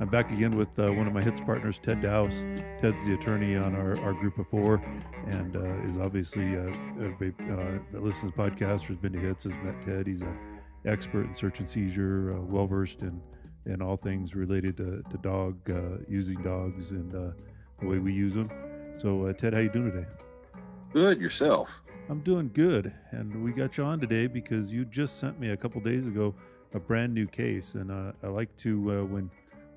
I'm back again with uh, one of my HITS partners, Ted Dowse. Ted's the attorney on our, our group of four and uh, is obviously, uh, everybody uh, that listens to the podcast or has been to HITS has met Ted. He's an expert in search and seizure, uh, well versed in, in all things related to, to dog, uh, using dogs and the way we use them. So, Ted, how you doing today? Good. Yourself? I'm doing good. And we got you on today because you just sent me a couple days ago a brand new case. And uh, I like to, uh, when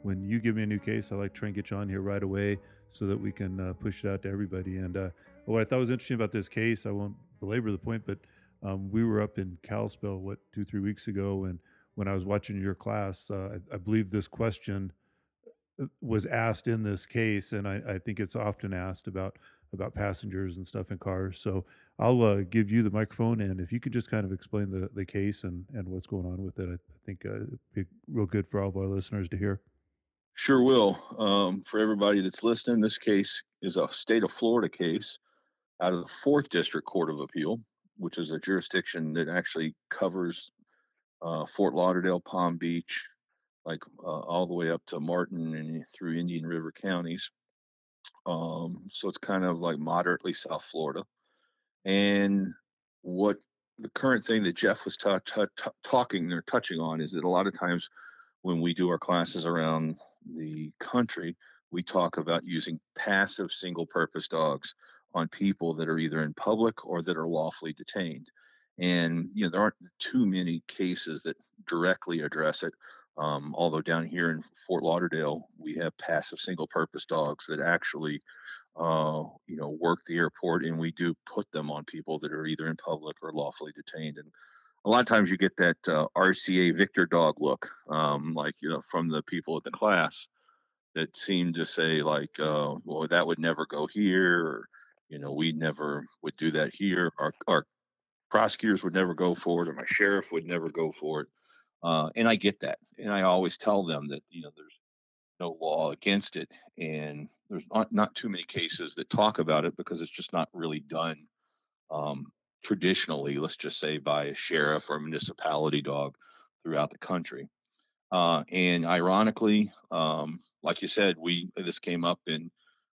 when you give me a new case, I like to try and get you on here right away so that we can uh, push it out to everybody. And uh, what I thought was interesting about this case, I won't belabor the point, but um, we were up in Kalispell, what, two, three weeks ago. And when I was watching your class, uh, I, I, believe this question uh, was asked in this case. And I, I, think it's often asked about about passengers and stuff in cars. So I'll uh, give you the microphone. And if you could just kind of explain the, the case and, and what's going on with it, I, I think uh, it'd be real good for all of our listeners to hear. Sure will. Um, for everybody that's listening, this case is a state of Florida case out of the Fourth District Court of Appeal, which is a jurisdiction that actually covers uh, Fort Lauderdale, Palm Beach, like uh, all the way up to Martin and through Indian River counties. Um, so it's kind of like moderately South Florida. And what the current thing that Jeff was talking or touching on is that a lot of times when we do our classes around the country, we talk about using passive single purpose dogs on people that are either in public or that are lawfully detained. And you know there aren't too many cases that directly address it. Um, although down here in Fort Lauderdale, we have passive single purpose dogs that actually, uh, you know, work the airport, and we do put them on people that are either in public or lawfully detained. And a lot of times you get that uh, RCA Victor dog look, um, like you know, from the people at the class that seem to say like, uh, "Well, that would never go here," or you know, we never would do that here. Our, our prosecutors would never go for it, or my sheriff would never go for it. Uh, and I get that, and I always tell them that you know there's no law against it, and there's not, not too many cases that talk about it because it's just not really done um, traditionally, let's just say by a sheriff or a municipality dog throughout the country. Uh, and ironically, um, like you said, we this came up in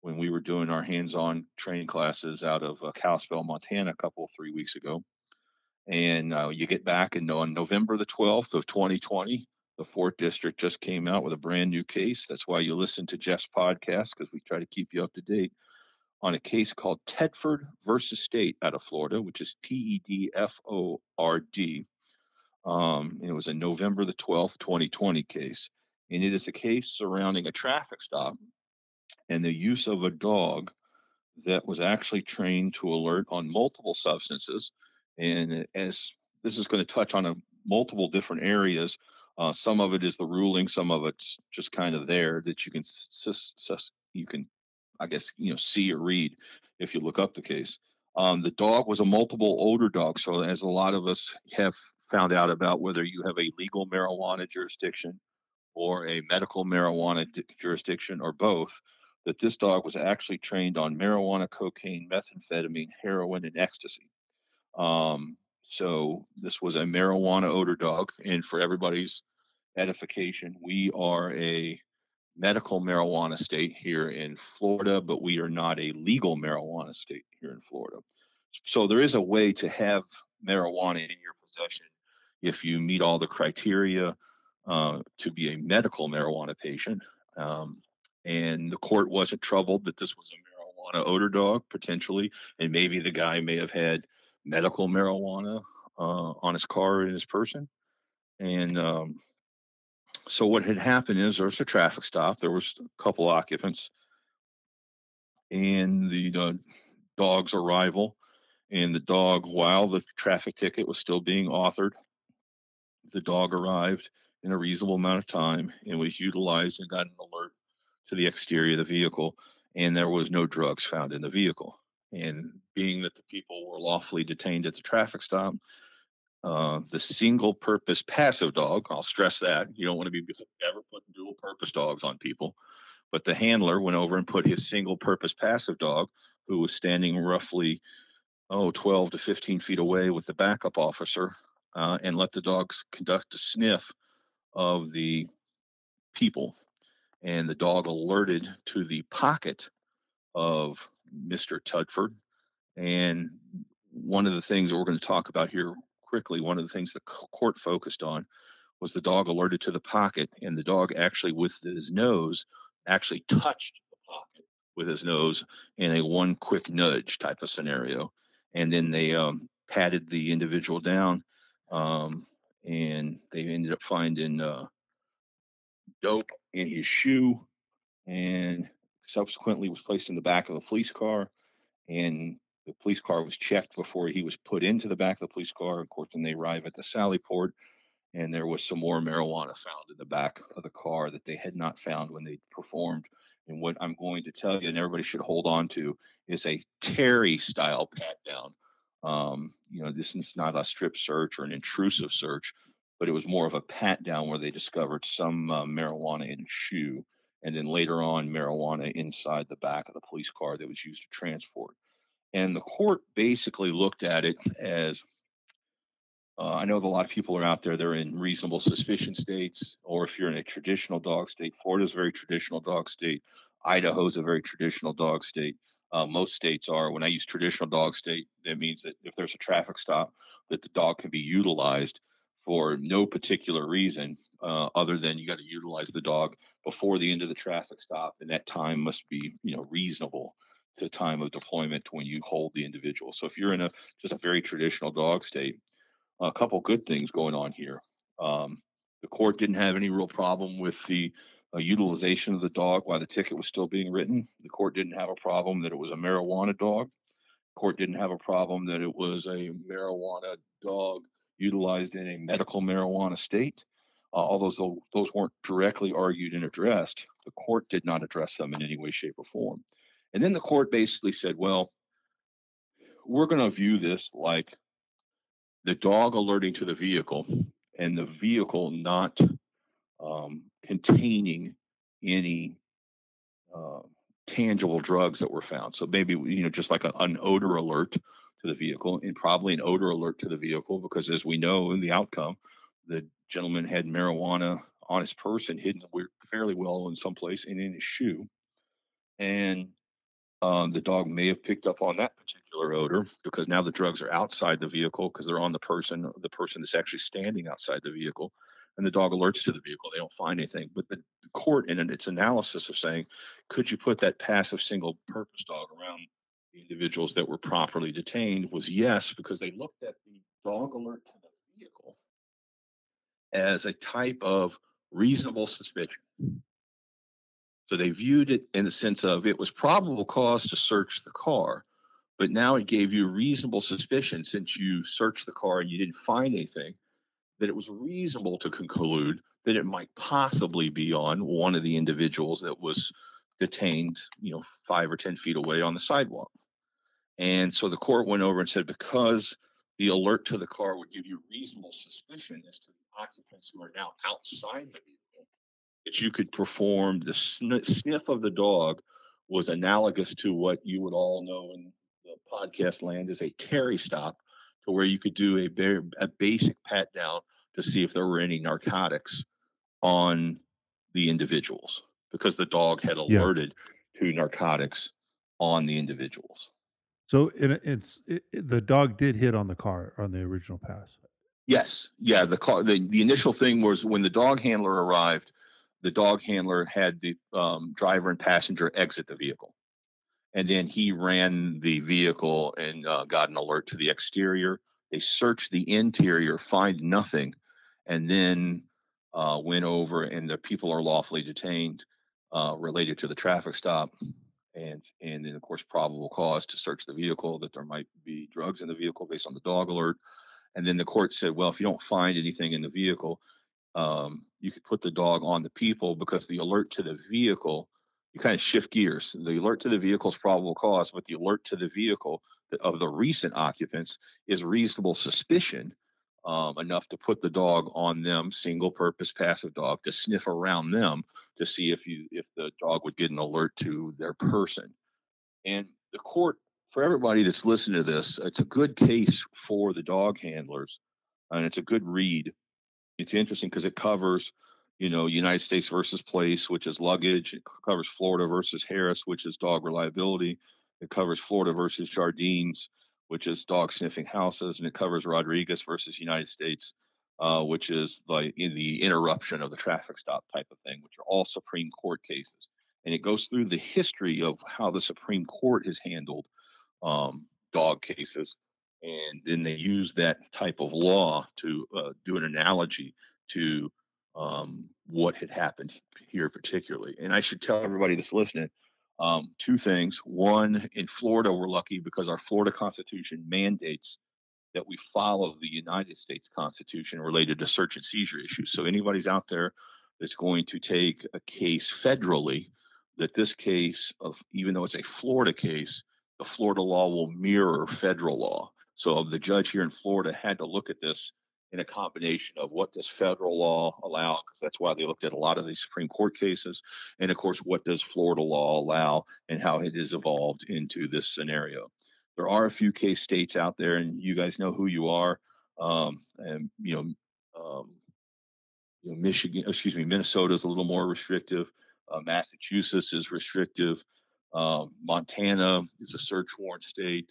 when we were doing our hands-on training classes out of uh, Kalispell, Montana, a couple three weeks ago. And uh, you get back, and on November the 12th of 2020, the fourth district just came out with a brand new case. That's why you listen to Jeff's podcast because we try to keep you up to date on a case called Tedford versus State out of Florida, which is T E D F O R D. Um, it was a November the 12th, 2020 case. And it is a case surrounding a traffic stop and the use of a dog that was actually trained to alert on multiple substances. And as this is going to touch on a, multiple different areas, uh, some of it is the ruling, some of it's just kind of there that you can you can I guess you know see or read if you look up the case. Um, the dog was a multiple odor dog, so as a lot of us have found out about whether you have a legal marijuana jurisdiction or a medical marijuana jurisdiction or both, that this dog was actually trained on marijuana, cocaine, methamphetamine, heroin, and ecstasy. Um, so this was a marijuana odor dog, and for everybody's edification, we are a medical marijuana state here in Florida, but we are not a legal marijuana state here in Florida. So there is a way to have marijuana in your possession if you meet all the criteria uh, to be a medical marijuana patient. Um, and the court wasn't troubled that this was a marijuana odor dog potentially, and maybe the guy may have had medical marijuana uh, on his car in his person. And um, so what had happened is there was a traffic stop. There was a couple occupants, and the, the dog's arrival, and the dog, while the traffic ticket was still being authored, the dog arrived in a reasonable amount of time and was utilized and got an alert to the exterior of the vehicle. and there was no drugs found in the vehicle. And being that the people were lawfully detained at the traffic stop, uh, the single purpose passive dog, I'll stress that, you don't want to be ever putting dual purpose dogs on people, but the handler went over and put his single purpose passive dog, who was standing roughly, oh, 12 to 15 feet away with the backup officer, uh, and let the dogs conduct a sniff of the people. And the dog alerted to the pocket of Mr. Tedford. And one of the things that we're going to talk about here quickly, one of the things the court focused on was the dog alerted to the pocket, and the dog actually, with his nose, actually touched the pocket with his nose in a one quick nudge type of scenario. And then they um, patted the individual down, um, and they ended up finding uh, dope in his shoe, and subsequently was placed in the back of a police car. And the police car was checked before he was put into the back of the police car. Of course, when they arrive at the Sally Port, and there was some more marijuana found in the back of the car that they had not found when they performed. And what I'm going to tell you, and everybody should hold on to, is a Terry style pat down. Um, you know, this is not a strip search or an intrusive search, but it was more of a pat down where they discovered some uh, marijuana in a shoe, and then later on, marijuana inside the back of the police car that was used to transport. And the court basically looked at it as uh, I know that a lot of people are out there, they're in reasonable suspicion states, or if you're in a traditional dog state, Florida's a very traditional dog state, Idaho's a very traditional dog state. Uh, most states are. When I use traditional dog state, that means that if there's a traffic stop, that the dog can be utilized for no particular reason uh, other than you got to utilize the dog before the end of the traffic stop, and that time must be, you know, reasonable the time of deployment when you hold the individual. So if you're in a just a very traditional dog state, a couple good things going on here. Um, the court didn't have any real problem with the uh, utilization of the dog while the ticket was still being written. The court didn't have a problem that it was a marijuana dog. Court didn't have a problem that it was a marijuana dog utilized in a medical marijuana state. Uh, although those, those weren't directly argued and addressed, the court did not address them in any way, shape, or form. And then the court basically said, well, we're going to view this like the dog alerting to the vehicle and the vehicle not um, containing any uh, tangible drugs that were found. So maybe, you know, just like a, an odor alert to the vehicle and probably an odor alert to the vehicle because as we know in the outcome, the gentleman had marijuana on his person hidden fairly well in some place and in his shoe. And um, the dog may have picked up on that particular odor because now the drugs are outside the vehicle because they're on the person, the person that's actually standing outside the vehicle, and the dog alerts to the vehicle. They don't find anything. But the court, in its analysis of saying, could you put that passive single purpose dog around the individuals that were properly detained, was yes, because they looked at the dog alert to the vehicle as a type of reasonable suspicion. So they viewed it in the sense of it was probable cause to search the car, but now it gave you reasonable suspicion since you searched the car and you didn't find anything, that it was reasonable to conclude that it might possibly be on one of the individuals that was detained, you know, five or 10 feet away on the sidewalk. And so the court went over and said, because the alert to the car would give you reasonable suspicion as to the occupants who are now outside the vehicle that you could perform the sniff of the dog was analogous to what you would all know in the podcast land as a Terry stop, to where you could do a, very, a basic pat down to see if there were any narcotics on the individuals because the dog had alerted yeah. to narcotics on the individuals. So it, it's it, the dog did hit on the car on the original pass. Yes, yeah. The car. The, the initial thing was when the dog handler arrived the dog handler had the um, driver and passenger exit the vehicle. And then he ran the vehicle and uh, got an alert to the exterior. They searched the interior, find nothing, and then uh, went over, and the people are lawfully detained uh, related to the traffic stop. And, and then, of course, probable cause to search the vehicle that there might be drugs in the vehicle based on the dog alert. And then the court said, well, if you don't find anything in the vehicle, um, you could put the dog on the people because the alert to the vehicle you kind of shift gears. The alert to the vehicle's probable cause, but the alert to the vehicle of the recent occupants is reasonable suspicion um, enough to put the dog on them, single purpose passive dog, to sniff around them to see if you if the dog would get an alert to their person. And the court, for everybody that's listening to this, it's a good case for the dog handlers, and it's a good read. It's interesting because it covers, you know, United States versus Place, which is luggage. It covers Florida versus Harris, which is dog reliability. It covers Florida versus Jardines, which is dog sniffing houses, and it covers Rodriguez versus United States, uh, which is like in the interruption of the traffic stop type of thing, which are all Supreme Court cases. And it goes through the history of how the Supreme Court has handled um, dog cases. And then they use that type of law to uh, do an analogy to um, what had happened here, particularly. And I should tell everybody that's listening um, two things. One, in Florida, we're lucky because our Florida Constitution mandates that we follow the United States Constitution related to search and seizure issues. So anybody's out there that's going to take a case federally, that this case of even though it's a Florida case, the Florida law will mirror federal law. So the judge here in Florida had to look at this in a combination of what does federal law allow, because that's why they looked at a lot of these Supreme Court cases, and of course, what does Florida law allow and how it has evolved into this scenario. There are a few case states out there, and you guys know who you are. Um, and you know, um, you know, Michigan, excuse me, Minnesota is a little more restrictive. Uh, Massachusetts is restrictive. Um, Montana is a search warrant state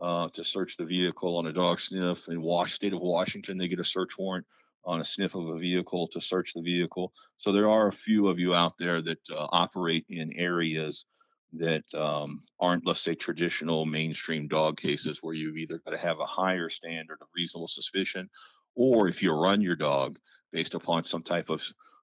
uh, to search the vehicle on a dog sniff. In Wash, state of Washington, they get a search warrant on a sniff of a vehicle to search the vehicle. So there are a few of you out there that uh, operate in areas that um, aren't, let's say, traditional mainstream dog cases where you've either got to have a higher standard of reasonable suspicion, or if you run your dog based upon some type of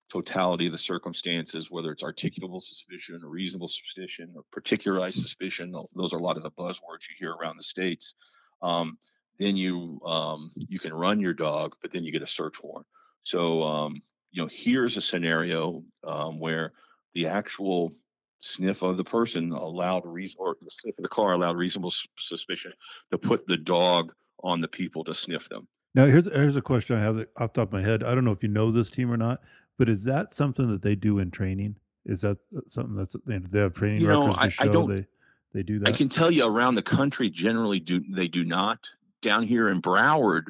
totality of the circumstances, whether it's articulable suspicion or reasonable suspicion or particularized suspicion. Those are a lot of the buzzwords you hear around the states. Um, then you um, you can run your dog, but then you get a search warrant. So um, you know, here's a scenario um, where the actual sniff of the person allowed reason or the sniff of the car allowed reasonable suspicion to put the dog on the people to sniff them. Now here's here's a question I have off the top of my head. I don't know if you know this team or not, but is that something that they do in training? Is that uh, something that's they have training you know, records to I, show I don't, they they do that? I can tell you around the country generally do they do not. Down here in Broward,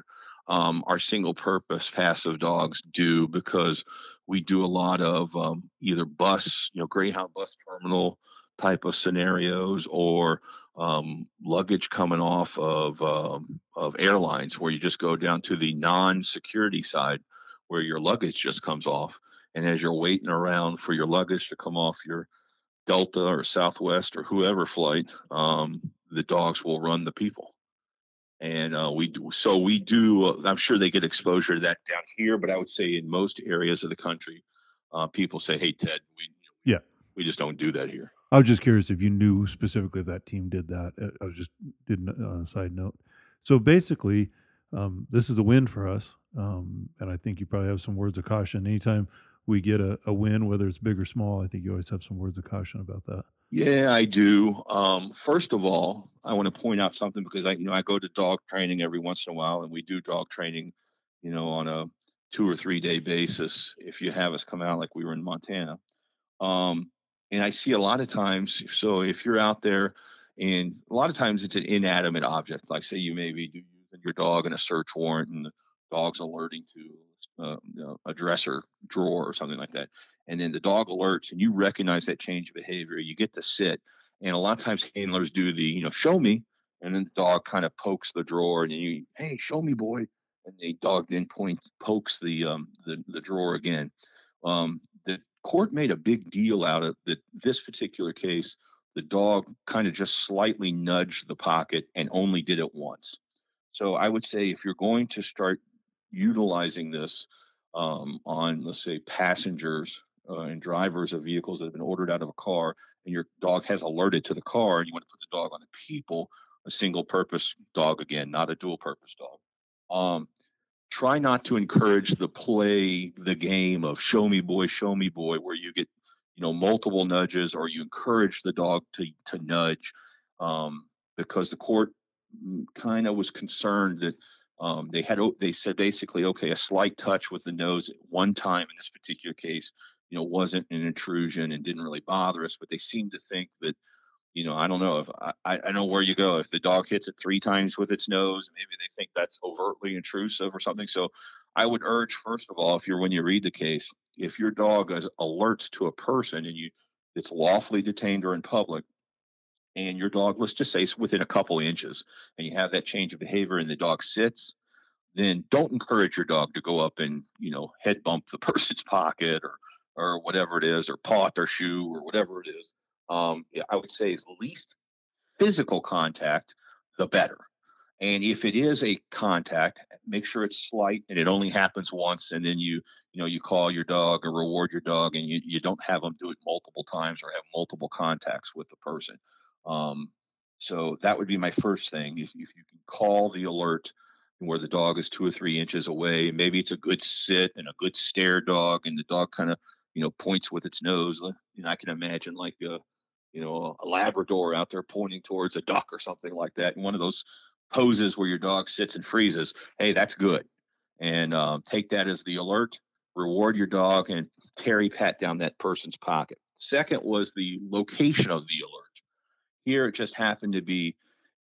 um, our single purpose passive dogs do because we do a lot of um, either bus, you know, Greyhound bus terminal type of scenarios or um, luggage coming off of um, of airlines where you just go down to the non-security side where your luggage just comes off. And as you're waiting around for your luggage to come off your Delta or Southwest or whoever flight, um, the dogs will run the people. And uh, we do, so we do. Uh, I'm sure they get exposure to that down here, but I would say in most areas of the country, uh, people say, "Hey, Ted, we yeah, we just don't do that here." I was just curious if you knew specifically if that team did that. Uh, I was just did on a side note. So basically, um, this is a win for us. Um, and I think you probably have some words of caution. Anytime we get a, a, win, whether it's big or small, I think you always have some words of caution about that. Yeah, I do. Um, first of all, I want to point out something because I, you know, I go to dog training every once in a while, and we do dog training, you know, on a two or three day basis. If you have us come out like we were in Montana, um, and I see a lot of times. So if you're out there, and a lot of times it's an inanimate object, like say you maybe your dog in a search warrant and the dog's alerting to uh, you know, a dresser drawer or something like that. And then the dog alerts and you recognize that change of behavior. You get to sit. And a lot of times handlers do the, you know, show me. And then the dog kind of pokes the drawer and you, hey, show me, boy. And the dog then points, pokes the, um, the, the drawer again. Um, court made a big deal out of that this particular case. The dog kind of just slightly nudged the pocket and only did it once. So I would say if you're going to start utilizing this um, on, let's say, passengers uh, and drivers of vehicles that have been ordered out of a car, and your dog has alerted to the car, and you want to put the dog on the people, a single purpose dog again, not a dual purpose dog. Um, try not to encourage the play, the game of show me boy, show me boy, where you get you know, multiple nudges or you encourage the dog to to nudge, um, because the court mm, kind of was concerned that um, they had they said basically, okay, a slight touch with the nose at one time in this particular case, you know, wasn't an intrusion and didn't really bother us, but they seemed to think that you know, I don't know if I, I know where you go. If the dog hits it three times with its nose, maybe they think that's overtly intrusive or something. So I would urge, first of all, if you're when you read the case, if your dog is alerts to a person and you it's lawfully detained or in public, and your dog, let's just say it's within a couple inches, and you have that change of behavior and the dog sits, then don't encourage your dog to go up and, you know, head bump the person's pocket or or whatever it is, or paw their shoe or whatever it is um, I would say is least physical contact, the better. And if it is a contact, make sure it's slight and it only happens once. And then you, you know, you call your dog or reward your dog, and you, you don't have them do it multiple times or have multiple contacts with the person. Um, so that would be my first thing. If, if you can call the alert where the dog is two or three inches away, maybe it's a good sit and a good stare dog, and the dog kind of, you know, points with its nose. And I can imagine like a, you know, a Labrador out there pointing towards a duck or something like that. And one of those poses where your dog sits and freezes, hey, that's good. And um, take that as the alert, reward your dog, and Terry pat down that person's pocket. Second was the location of the alert. Here it just happened to be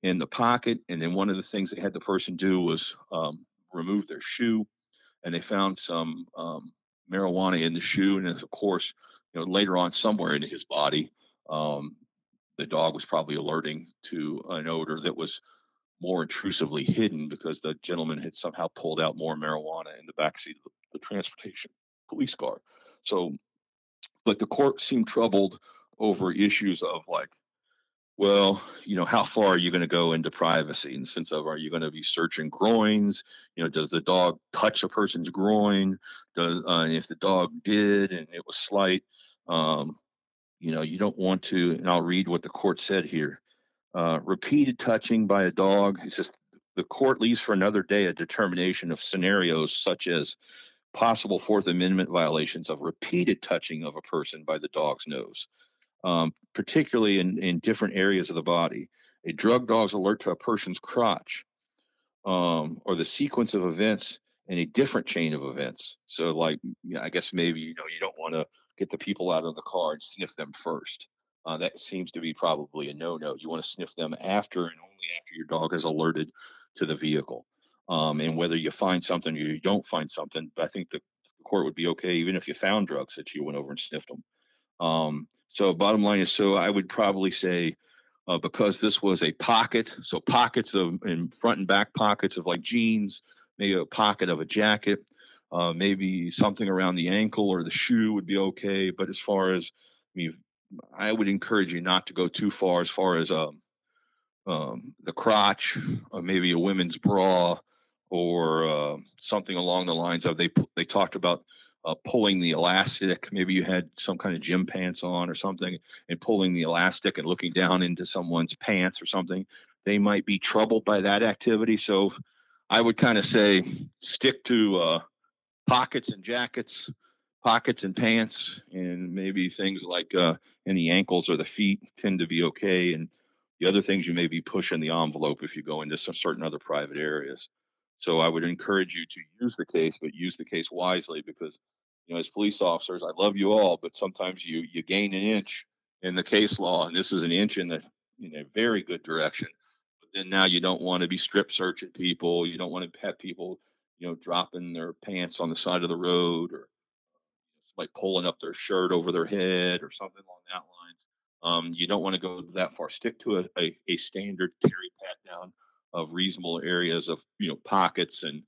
in the pocket. And then one of the things they had the person do was um, remove their shoe. And they found some um, marijuana in the shoe. And of course, you know, later on, somewhere in his body, um, the dog was probably alerting to an odor that was more intrusively hidden because the gentleman had somehow pulled out more marijuana in the backseat of the, the transportation police car. So, but the court seemed troubled over issues of like, well, you know, how far are you going to go into privacy? In the sense of, are you going to be searching groins? You know, does the dog touch a person's groin? Does uh, if the dog did and it was slight, um, you know, you don't want to, and I'll read what the court said here. Uh, repeated touching by a dog. He says the court leaves for another day a determination of scenarios such as possible Fourth Amendment violations of repeated touching of a person by the dog's nose, um, particularly in, in different areas of the body. A drug dog's alert to a person's crotch um, or the sequence of events in a different chain of events. So, like, I guess maybe you know you don't want to get the people out of the car and sniff them first. Uh, that seems to be probably a no-no. You want to sniff them after and only after your dog is alerted to the vehicle. Um, and whether you find something or you don't find something, I think the court would be okay even if you found drugs that you went over and sniffed them. Um, so bottom line is, so I would probably say uh, because this was a pocket, so pockets of in front and back pockets of like jeans, maybe a pocket of a jacket, uh, maybe something around the ankle or the shoe would be okay. But as far as, I mean, I would encourage you not to go too far as far as um, um, the crotch, or maybe a women's bra, or uh, something along the lines of they they talked about uh, pulling the elastic. Maybe you had some kind of gym pants on or something, and pulling the elastic and looking down into someone's pants or something. They might be troubled by that activity. So I would kind of say stick to uh, pockets and jackets, pockets and pants, and maybe things like uh, in the ankles or the feet tend to be okay. And the other things you may be pushing the envelope if you go into some certain other private areas. So I would encourage you to use the case, but use the case wisely because, you know, as police officers, I love you all, but sometimes you you gain an inch in the case law, and this is an inch in the in a very good direction. But then now you don't want to be strip searching people. You don't want to have people you know, dropping their pants on the side of the road or like pulling up their shirt over their head or something along that lines. Um, you don't want to go that far. Stick to a, a, a standard Terry pat down of reasonable areas of you know pockets and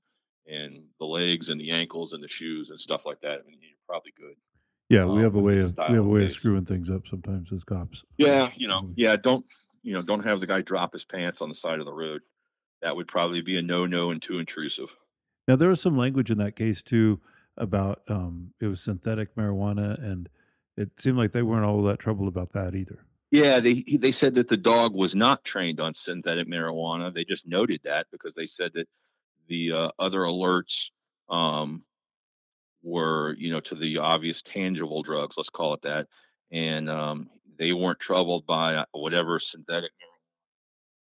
and the legs and the ankles and the shoes and stuff like that. I mean, you're probably good. Yeah, we um, have a way of we have a way of screwing things up sometimes as cops. Yeah, you know, yeah, don't you know, don't have the guy drop his pants on the side of the road. That would probably be a no no and too intrusive. Now there was some language in that case too about um, it was synthetic marijuana, and it seemed like they weren't all that troubled about that either. Yeah, they they said that the dog was not trained on synthetic marijuana. They just noted that because they said that the uh, other alerts um, were, you know, to the obvious tangible drugs, let's call it that, and um, they weren't troubled by whatever synthetic.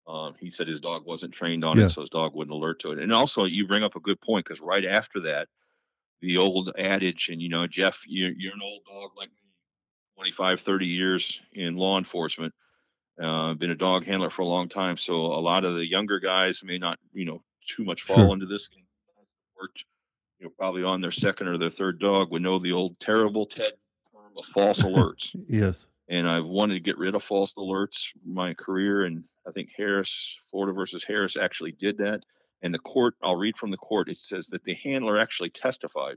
Um, he said his dog wasn't trained on Yeah. it, so his dog wouldn't alert to it. And also, you bring up a good point because right after that, the old adage, and you know, Jeff, you're, you're an old dog like me, 25, 30 years in law enforcement. Uh, been a dog handler for a long time, so a lot of the younger guys may not, you know, too much fall Sure. into this. Worked, you know, probably on their second or their third dog would know the old terrible Ted term of false alerts Yes. And I've wanted to get rid of false alerts my career. And I think Harris, Florida versus Harris, actually did that. And the court, I'll read from the court. It says that the handler actually testified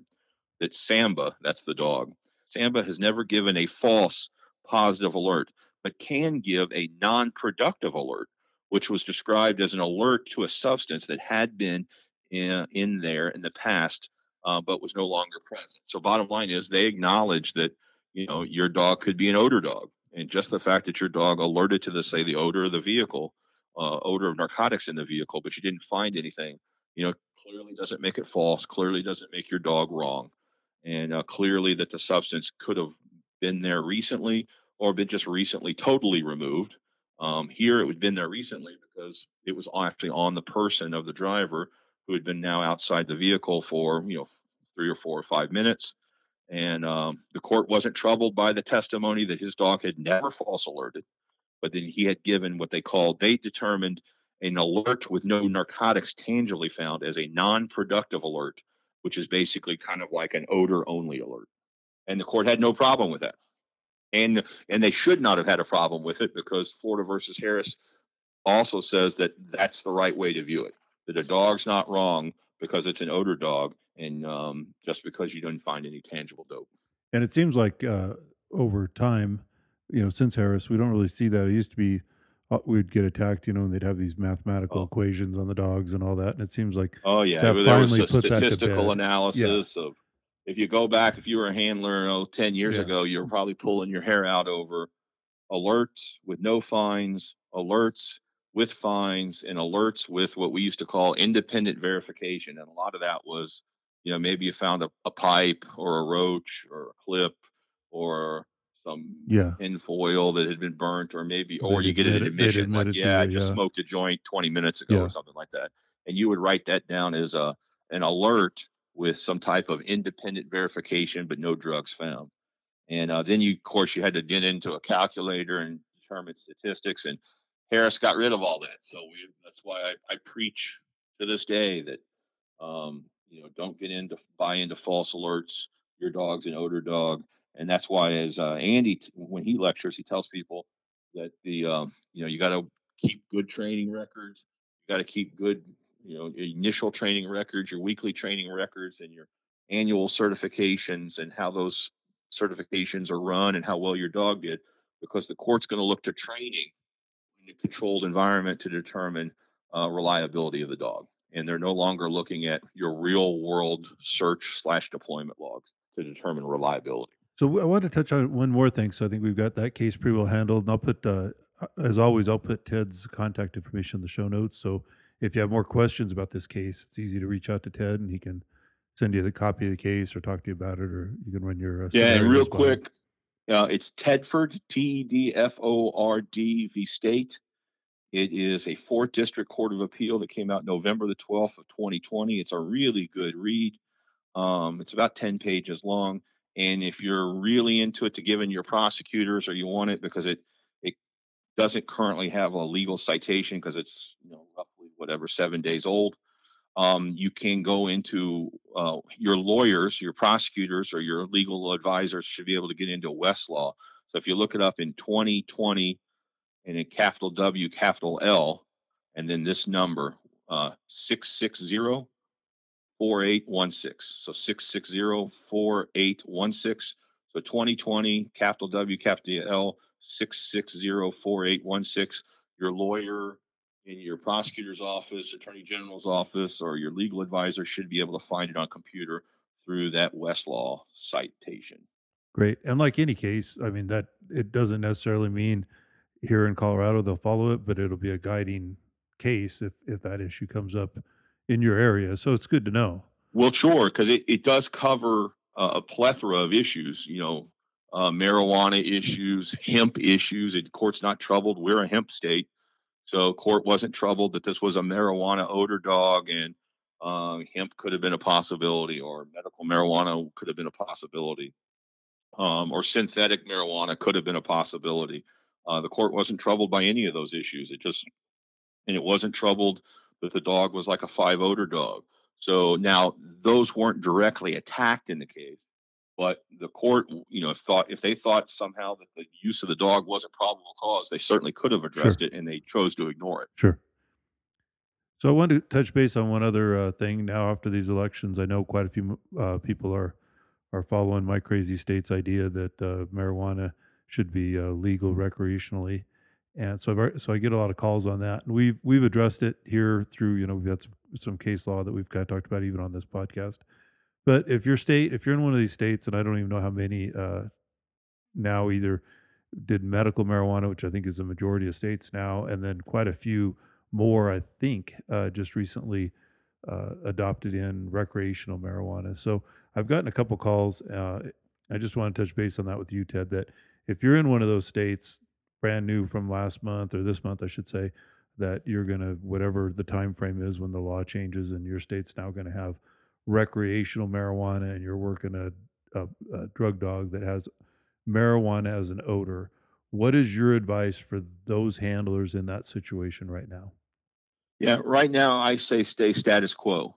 that Samba, that's the dog, Samba has never given a false positive alert, but can give a non-productive alert, which was described as an alert to a substance that had been in, in there in the past, uh, but was no longer present. So bottom line is they acknowledge that you know your dog could be an odor dog. And just the fact that your dog alerted to the say the odor of the vehicle uh, odor of narcotics in the vehicle but you didn't find anything you know clearly doesn't make it false clearly doesn't make your dog wrong. And uh, clearly that the substance could have been there recently or been just recently totally removed. Um, here it would been there recently because it was actually on the person of the driver who had been now outside the vehicle for you know three or four or five minutes and um, the court wasn't troubled by the testimony that his dog had never false alerted, but then he had given what they called, they determined an alert with no narcotics tangibly found as a non productive alert, which is basically kind of like an odor only alert. And the court had no problem with that. And and they should not have had a problem with it because Florida versus Harris also says that that's the right way to view it. That a dog's not wrong because it's an odor dog, and um, just because you didn't find any tangible dope. And it seems like uh, over time, you know, since Harris, we don't really see that. It used to be uh, we'd get attacked, you know, and they'd have these mathematical Oh. equations on the dogs and all that. And it seems like Oh yeah, that there was a put statistical analysis of if you go back, if you were a handler oh, 10 years Yeah. ago, you're probably pulling your hair out over alerts with no fines, alerts with fines, and alerts with what we used to call independent verification. And a lot of that was, you know, maybe you found a, a pipe or a roach or a clip or some yeah, in foil that had been burnt, or maybe, They'd or you get an admission like, yeah, I just yeah. smoked a joint 20 minutes ago Yeah. or something like that. And you would write that down as a an alert with some type of independent verification, but no drugs found. And uh, then you, of course, you had to get into a calculator and determine statistics. And Harris got rid of all that. So we, that's why I, I preach to this day that um, you know don't get into buy into false alerts. Your dog's an odor dog, and that's why as uh, Andy when he lectures, he tells people that the um, you know you got to keep good training records. You got to keep good you know initial training records, your weekly training records, and your annual certifications, and how those certifications are run and how well your dog did, because the court's going to look to training in a controlled environment to determine uh, reliability of the dog. And they're no longer looking at your real world search slash deployment logs to determine reliability. So I want to touch on one more thing. So I think we've got that case pretty well handled. And I'll put, uh, as always, I'll put Ted's contact information in the show notes. So if you have more questions about this case, it's easy to reach out to Ted, and he can send you the copy of the case or talk to you about it, or you can run your uh, Yeah, and real scenarios by him. quick, uh, it's Tedford, T E D F O R D v State. It is a fourth district court of appeal that came out November the 12th of 2020. It's a really good read. Um, it's about 10 pages long. And if you're really into it to give in your prosecutors or you want it because it it doesn't currently have a legal citation because it's you know roughly whatever seven days old, um, you can go into uh, your lawyers, your prosecutors, or your legal advisors should be able to get into Westlaw. So if you look it up in 2020 and then capital W, capital L, and then this number, uh, 660 4816. So 660 4816. So 2020, capital W, capital L, 660 4816. Your lawyer in your prosecutor's office, attorney general's office, or your legal advisor should be able to find it on computer through that Westlaw citation. Great. And like any case, I mean that it doesn't necessarily mean here in Colorado they'll follow it, but it'll be a guiding case if if that issue comes up in your area. So it's good to know. Well, sure, because it, it does cover uh, a plethora of issues. You know, uh, marijuana issues, hemp issues. And court's not troubled. We're a hemp state, so court wasn't troubled that this was a marijuana odor dog and uh, hemp could have been a possibility, or medical marijuana could have been a possibility, um, or synthetic marijuana could have been a possibility. Uh, the court wasn't troubled by any of those issues. It just, and it wasn't troubled that the dog was like a five odor dog. So now those weren't directly attacked in the case, but the court, you know, thought if they thought somehow that the use of the dog wasn't probable cause, they certainly could have addressed Sure. it, and they chose to ignore it. Sure. So I wanted to touch base on one other uh, thing. Now, after these elections, I know quite a few uh, people are are following my crazy state's idea that uh, marijuana should be uh, legal recreationally, and so I've, so I get a lot of calls on that. And we've we've addressed it here through you know we've got some, some case law that we've kind of talked about even on this podcast. But if your state, if you're in one of these states, and I don't even know how many uh, now either did medical marijuana, which I think is the majority of states now, and then quite a few more, I think, uh, just recently uh, adopted in recreational marijuana. So I've gotten a couple calls. Uh, I just want to touch base on that with you, Ted. That if you're in one of those states, brand new from last month or this month, I should say, that you're going to whatever the time frame is when the law changes and your state's now going to have recreational marijuana and you're working a, a, a drug dog that has marijuana as an odor. What is your advice for those handlers in that situation right now? Yeah, right now I say stay status quo.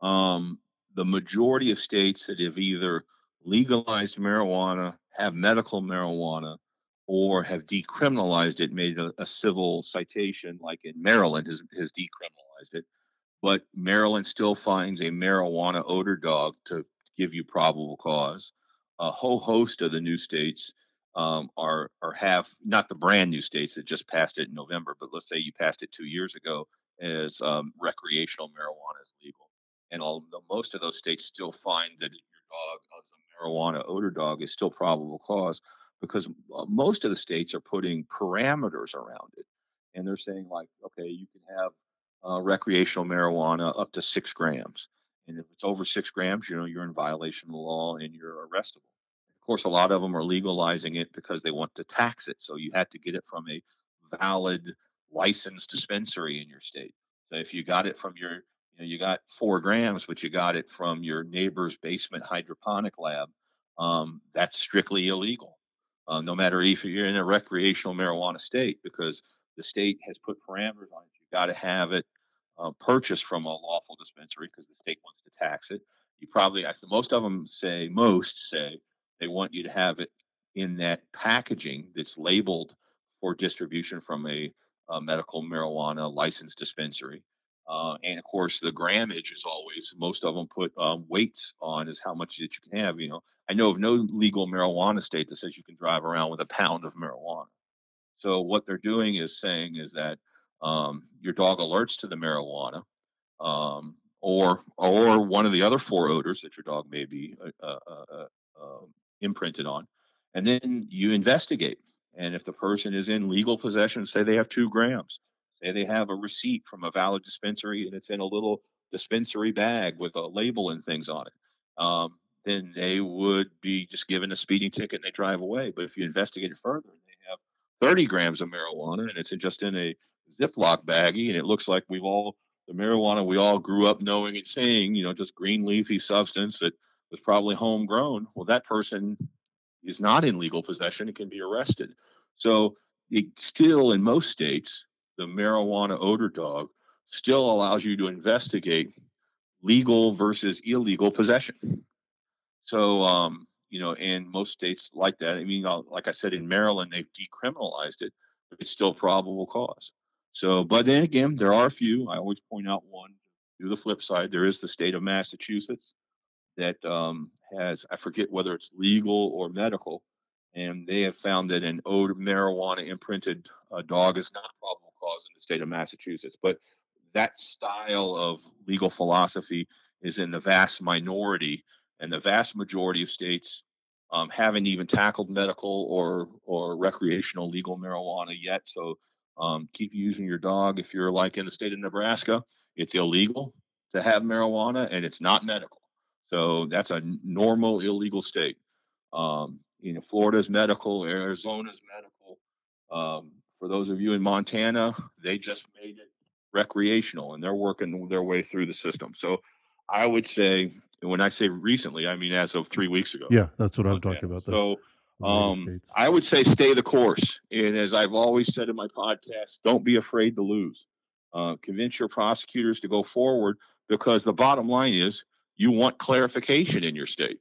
Um, the majority of states that have either legalized marijuana, have medical marijuana, or have decriminalized it, made a, a civil citation, like in Maryland has, has decriminalized it. But Maryland still finds a marijuana odor dog to give you probable cause. A whole host of the new states um, are are have not the brand new states that just passed it in November, but let's say you passed it two years ago as um, recreational marijuana is legal. And although most of those states still find that your dog as a marijuana odor dog is still probable cause, because uh, most of the states are putting parameters around it, and they're saying like, okay, you can have uh, recreational marijuana up to six grams, and if it's over six grams, you know you're in violation of the law and you're arrestable. Of course, a lot of them are legalizing it because they want to tax it, so you had to get it from a valid licensed dispensary in your state. So if you got it from your, you know, you got four grams, but you got it from your neighbor's basement hydroponic lab, um, that's strictly illegal. Uh, no matter if you're in a recreational marijuana state, because the state has put parameters on it. You got to have it uh, purchased from a lawful dispensary because the state wants to tax it. You probably, most of them say, most say they want you to have it in that packaging that's labeled for distribution from a, a medical marijuana licensed dispensary. Uh, and of course, the grammage is always most of them put um, weights on is how much that you can have. You know, I know of no legal marijuana state that says you can drive around with a pound of marijuana. So what they're doing is saying is that um, your dog alerts to the marijuana, um, or or one of the other four odors that your dog may be uh, uh, uh, uh, imprinted on, and then you investigate. And if the person is in legal possession, say they have two grams, say they have a receipt from a valid dispensary and it's in a little dispensary bag with a label and things on it, um, then they would be just given a speeding ticket and they drive away. But if you investigate it further, and they have 30 grams of marijuana and it's just in a Ziploc baggie and it looks like we've all the marijuana we all grew up knowing and saying, you know, just green leafy substance that was probably homegrown. Well, that person is not in legal possession and can be arrested. So it still, in most states, the marijuana odor dog still allows you to investigate legal versus illegal possession. So, um, you know, and most states like that. I mean, uh, like I said, in Maryland, they've decriminalized it, but it's still probable cause. So, but then again, there are a few. I always point out one. Do the flip side. There is the state of Massachusetts that um, has, I forget whether it's legal or medical, and they have found that an odor marijuana imprinted uh, dog is not probable cause in the state of Massachusetts. But that style of legal philosophy is in the vast minority, and the vast majority of states um, haven't even tackled medical or or recreational legal marijuana yet. So um, keep using your dog. If you're like in the state of Nebraska, it's illegal to have marijuana and it's not medical. So that's a normal illegal state. Um, you know, Florida's medical, Arizona's medical. Um, for those of you in Montana, they just made it recreational and they're working their way through the system. So I would say, when I say recently, I mean as of three weeks ago. Yeah, that's what I'm talking about. So um, I would say stay the course. And as I've always said in my podcast, don't be afraid to lose. Uh, convince your prosecutors to go forward because the bottom line is you want clarification in your state.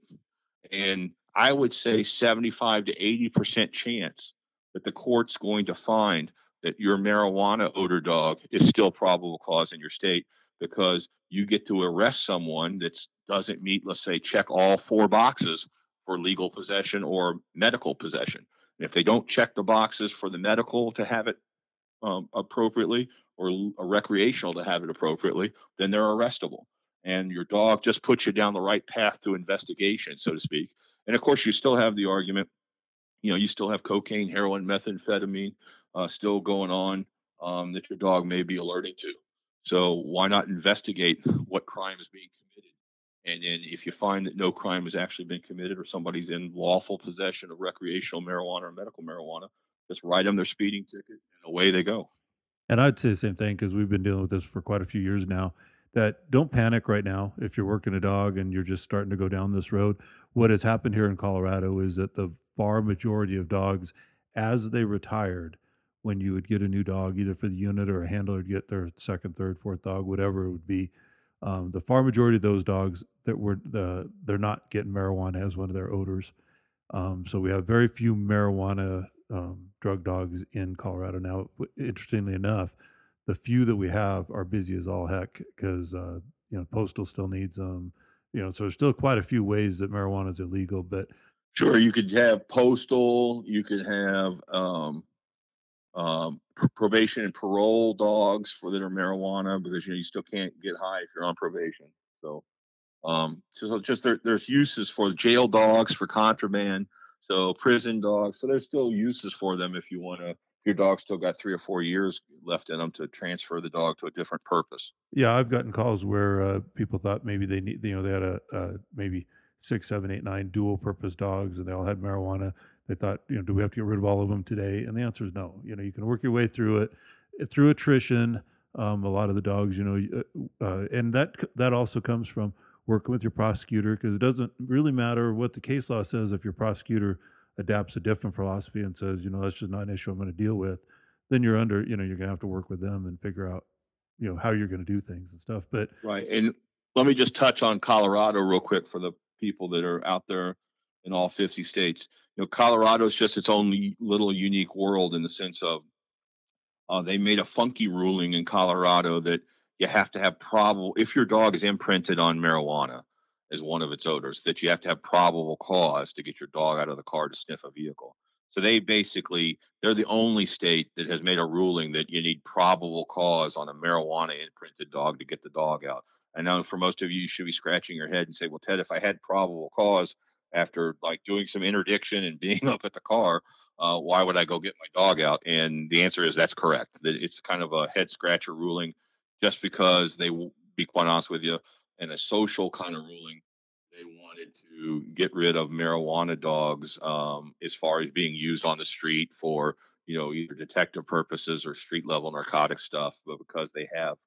And I would say 75 to 80% chance that the court's going to find that your marijuana odor dog is still probable cause in your state because you get to arrest someone that doesn't meet, let's say, check all four boxes for legal possession or medical possession. And if they don't check the boxes for the medical to have it um, appropriately or a recreational to have it appropriately, then they're arrestable. And your dog just puts you down the right path to investigation, so to speak. And of course, you still have the argument, you know, you still have cocaine, heroin, methamphetamine uh, still going on um, that your dog may be alerting to. So why not investigate what crime is being committed? And then if you find that no crime has actually been committed or somebody's in lawful possession of recreational marijuana or medical marijuana, just write them their speeding ticket and away they go. And I'd say the same thing because we've been dealing with this for quite a few years now. That don't panic right now if you're working a dog and you're just starting to go down this road. What has happened here in Colorado is that the far majority of dogs, as they retired, when you would get a new dog, either for the unit or a handler get their second, third, fourth dog, whatever it would be, um, the far majority of those dogs that were the they're not getting marijuana as one of their odors. Um, so we have very few marijuana um, drug dogs in Colorado now. Interestingly enough, the few that we have are busy as all heck because uh, you know postal still needs them. You know, so there's still quite a few ways that marijuana is illegal. But sure, you could have postal. You could have um, um, probation and parole dogs for that are marijuana because you know you still can't get high if you're on probation. So, um, so just there, there's uses for jail dogs for contraband. So prison dogs. So there's still uses for them if you want to. Your dog still got three or four years left in them to transfer the dog to a different purpose. Yeah, I've gotten calls where uh, people thought maybe they need, you know, they had a uh, maybe six, seven, eight, nine dual purpose dogs, and they all had marijuana. They thought, you know, do we have to get rid of all of them today? And the answer is no. You know, you can work your way through it through attrition. Um, a lot of the dogs, you know, uh, uh and that that also comes from working with your prosecutor because it doesn't really matter what the case law says if your prosecutor adapts a different philosophy and says, you know, that's just not an issue I'm going to deal with, then you're under, you know, you're to have to work with them and figure out, you know, how you're to do things and stuff. But right. And let me just touch on Colorado real quick for the people that are out there in all 50 states. You know, Colorado is just its own little unique world in the sense of uh, they made a funky ruling in Colorado that you have to have probable if your dog is imprinted on marijuana as one of its odors that you have to have probable cause to get your dog out of the car to sniff a vehicle so they basically they're the only state that has made a ruling that you need probable cause on a marijuana imprinted dog to get the dog out. I know for most of you you should be scratching your head and say well ted if i had probable cause after like doing some interdiction and being up at the car uh, why would i go get my dog out? And the answer is that's correct. That it's kind of a head scratcher ruling just because they, be quite honest with you, and a social kind of ruling, wanted to get rid of marijuana dogs um, as far as being used on the street for you know either detective purposes or street level narcotic stuff, but because they have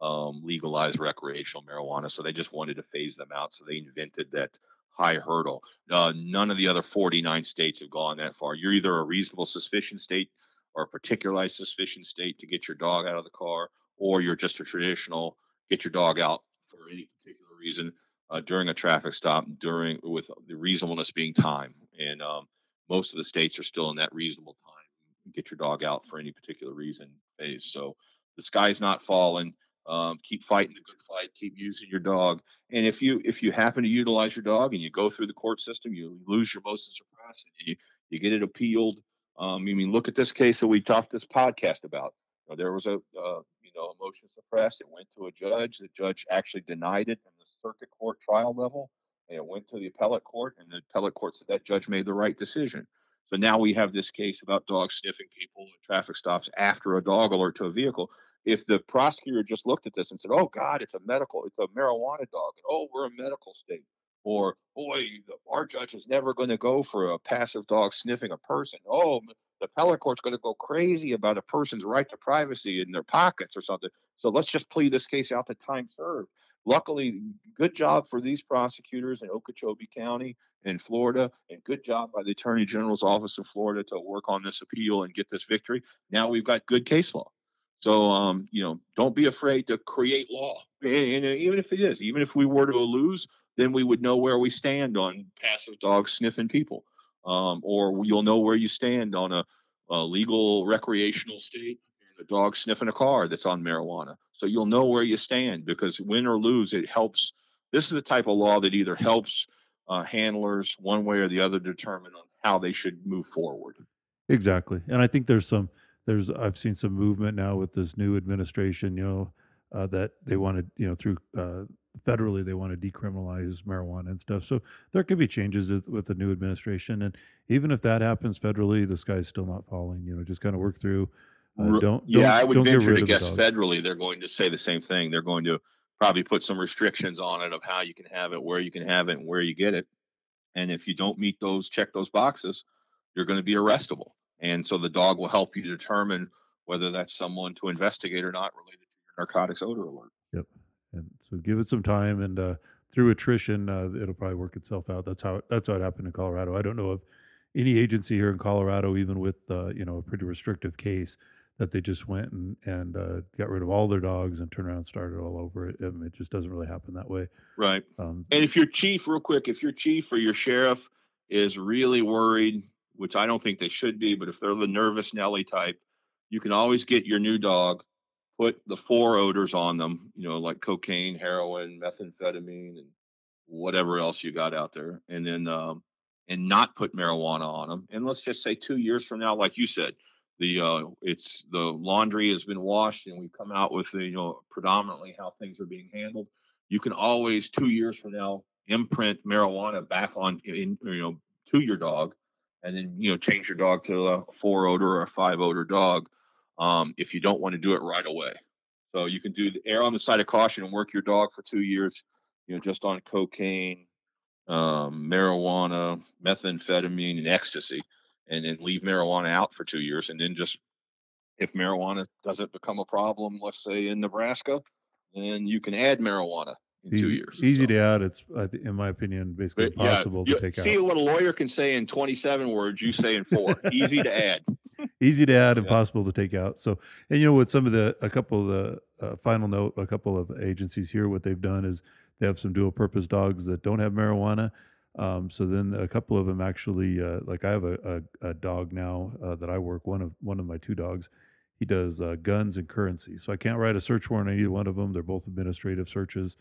um, legalized recreational marijuana, so they just wanted to phase them out. So they invented that high hurdle. Uh, none of the other 49 states have gone that far. You're either a reasonable suspicion state or a particularized suspicion state to get your dog out of the car, or you're just a traditional get your dog out for any particular reason uh, during a traffic stop during with the reasonableness being time and um, most of the states are still in that reasonable time get your dog out for any particular reason phase so the sky's not falling um, keep fighting the good fight keep using your dog and if you if you happen to utilize your dog and you go through the court system you lose your motion suppress and you you get it appealed um, I mean, look at this case that we talked this podcast about. There was a uh, you know, a motion suppressed. It went to a judge. The judge actually denied it the circuit court trial level. And it went to the appellate court, and the appellate court said that judge made the right decision. So now we have this case about dogs sniffing people at traffic stops after a dog alert to a vehicle. If the prosecutor just looked at this and said, "Oh God, it's a medical, it's a marijuana dog," and, "Oh, we're a medical state," or boy, our judge is never going to go for a passive dog sniffing a person. Oh, the appellate court's going to go crazy about a person's right to privacy in their pockets or something. So let's just plead this case out to time served. Luckily, good job for these prosecutors in Okeechobee County in Florida, and good job by the Attorney General's office in Florida to work on this appeal and get this victory. Now we've got good case law. So, um, you know, don't be afraid to create law. And, and even if it is, even if we were to lose, then we would know where we stand on passive dogs sniffing people, um, or you'll know where you stand on a, a legal recreational state a dog sniffing a car that's on marijuana. So you'll know where you stand because win or lose, it helps. This is the type of law that either helps uh, handlers one way or the other determine on how they should move forward. Exactly, and I think there's some there's I've seen some movement now with this new administration. You know uh, that they wanted you know through uh, federally they want to decriminalize marijuana and stuff. So there could be changes with the new administration, and even if that happens federally, the sky's still not falling. You know, just kind of work through. Uh, don't, yeah, don't, I would venture to guess federally they're going to say the same thing. They're going to probably put some restrictions on it of how you can have it, where you can have it, and where you get it. And if you don't meet those, check those boxes, you're going to be arrestable. And so the dog will help you determine whether that's someone to investigate or not related to your narcotics odor alert. Yep. And so give it some time, and uh, through attrition, uh, it'll probably work itself out. That's how it, that's how it happened in Colorado. I don't know of any agency here in Colorado, even with uh, you know a pretty restrictive case, that they just went and and uh, got rid of all their dogs and turned around and started all over. It, it just doesn't really happen that way. Right. Um, and if your chief, real quick, if your chief or your sheriff is really worried, which I don't think they should be, but if they're the nervous Nelly type, you can always get your new dog put the four odors on them, you know, like cocaine, heroin, methamphetamine, and whatever else you got out there, and then um, and not put marijuana on them. And let's just say two years from now, like you said, the uh, it's the laundry has been washed, and we've come out with the, you know predominantly how things are being handled. You can always two years from now imprint marijuana back on in you know to your dog, and then you know change your dog to a four odor or a five odor dog um, if you don't want to do it right away. So you can do the err on the side of caution and work your dog for two years, you know, just on cocaine, um, marijuana, methamphetamine, and ecstasy, and then leave marijuana out for two years, and then just if marijuana doesn't become a problem, let's say in Nebraska, then you can add marijuana in easy, two years. Easy so. to add. It's, in my opinion, basically but, impossible yeah, to take see out. See what a lawyer can say in 27 words, you say in four. easy to add. Easy to add, impossible to take out. So, and you know what? Some of the, a couple of the uh, final note, a couple of agencies here, what they've done is they have some dual purpose dogs that don't have marijuana. Um, so then a couple of them actually, uh, like I have a, a, a dog now uh, that I work. One of one of my two dogs, he does uh, guns and currency. So I can't write a search warrant on either one of them. They're both administrative searches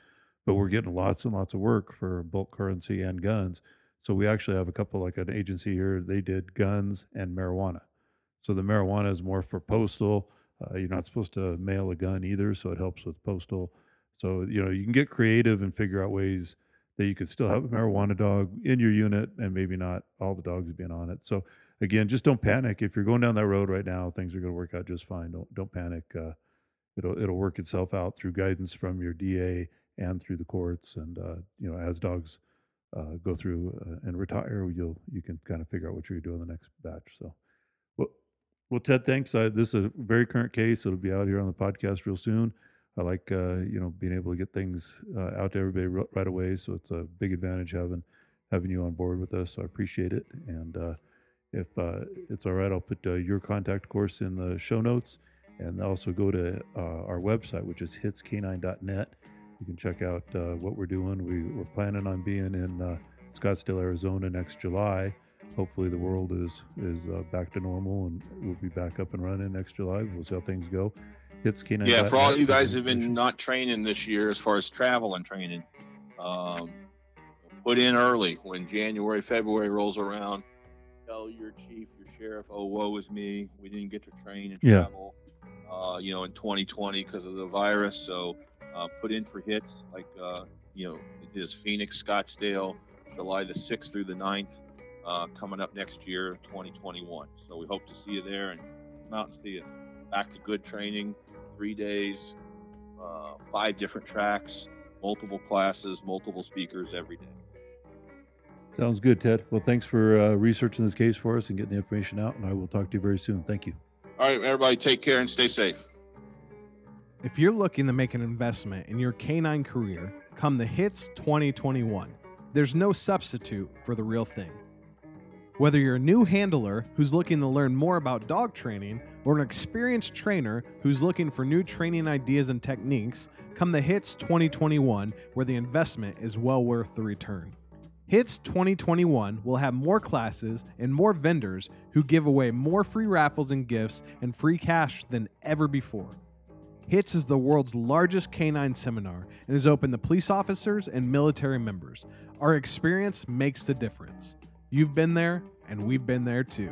but we're getting lots and lots of work for bulk currency and guns. So we actually have a couple, like an agency here, they did guns and marijuana. So the marijuana is more for postal. Uh, you're not supposed to mail a gun either, so it helps with postal. So you know you can get creative and figure out ways that you could still have a marijuana dog in your unit, and maybe not all the dogs being on it. So again, just don't panic. If you're going down that road right now, things are going to work out just fine. Don't don't panic. Uh, it'll it'll work itself out through guidance from your DA and through the courts. And uh, you know, as dogs uh, go through uh, and retire, you'll you can kind of figure out what you're doing the next batch. So, well, well, Ted, thanks. this is a very current case. It'll be out here on the podcast real soon. I like uh, you know being able to get things uh, out to everybody right away. So it's a big advantage having having you on board with us. So I appreciate it. And uh, if it's all right, I'll put your contact course in the show notes, and also go to our website, which is hitscanine.net you can check out uh, what we're doing. We, we're planning on being in uh, Scottsdale, Arizona next July. Hopefully, the world is is uh, back to normal and we'll be back up and running next July. We'll see how things go. Hits Canine. Yeah, for all you guys have been not training this year as far as travel and training, um, put in early when January, February rolls around. Tell your chief, your sheriff, oh, woe is me. We didn't get to train and travel, yeah. uh, you know, in 2020 because of the virus. So uh, put in for hits like uh, you know it is Phoenix, Scottsdale, July the 6th through the 9th, uh, coming up next year, 2021. So we hope to see you there and come out and see us. Back to good training, three days, uh, five different tracks, multiple classes, multiple speakers every day. Sounds good, Ted. Well, thanks for uh, researching this case for us and getting the information out, and I will talk to you very soon. Thank you. All right, everybody, take care and stay safe. If you're looking to make an investment in your canine career, come the HITS 2021. There's no substitute for the real thing. Whether you're a new handler who's looking to learn more about dog training or an experienced trainer who's looking for new training ideas and techniques, come the HITS 2021 where the investment is well worth the return. HITS 2021 will have more classes and more vendors who give away more free raffles and gifts and free cash than ever before. HITS is the world's largest canine seminar and is open to police officers and military members. Our experience makes the difference. You've been there, and we've been there too.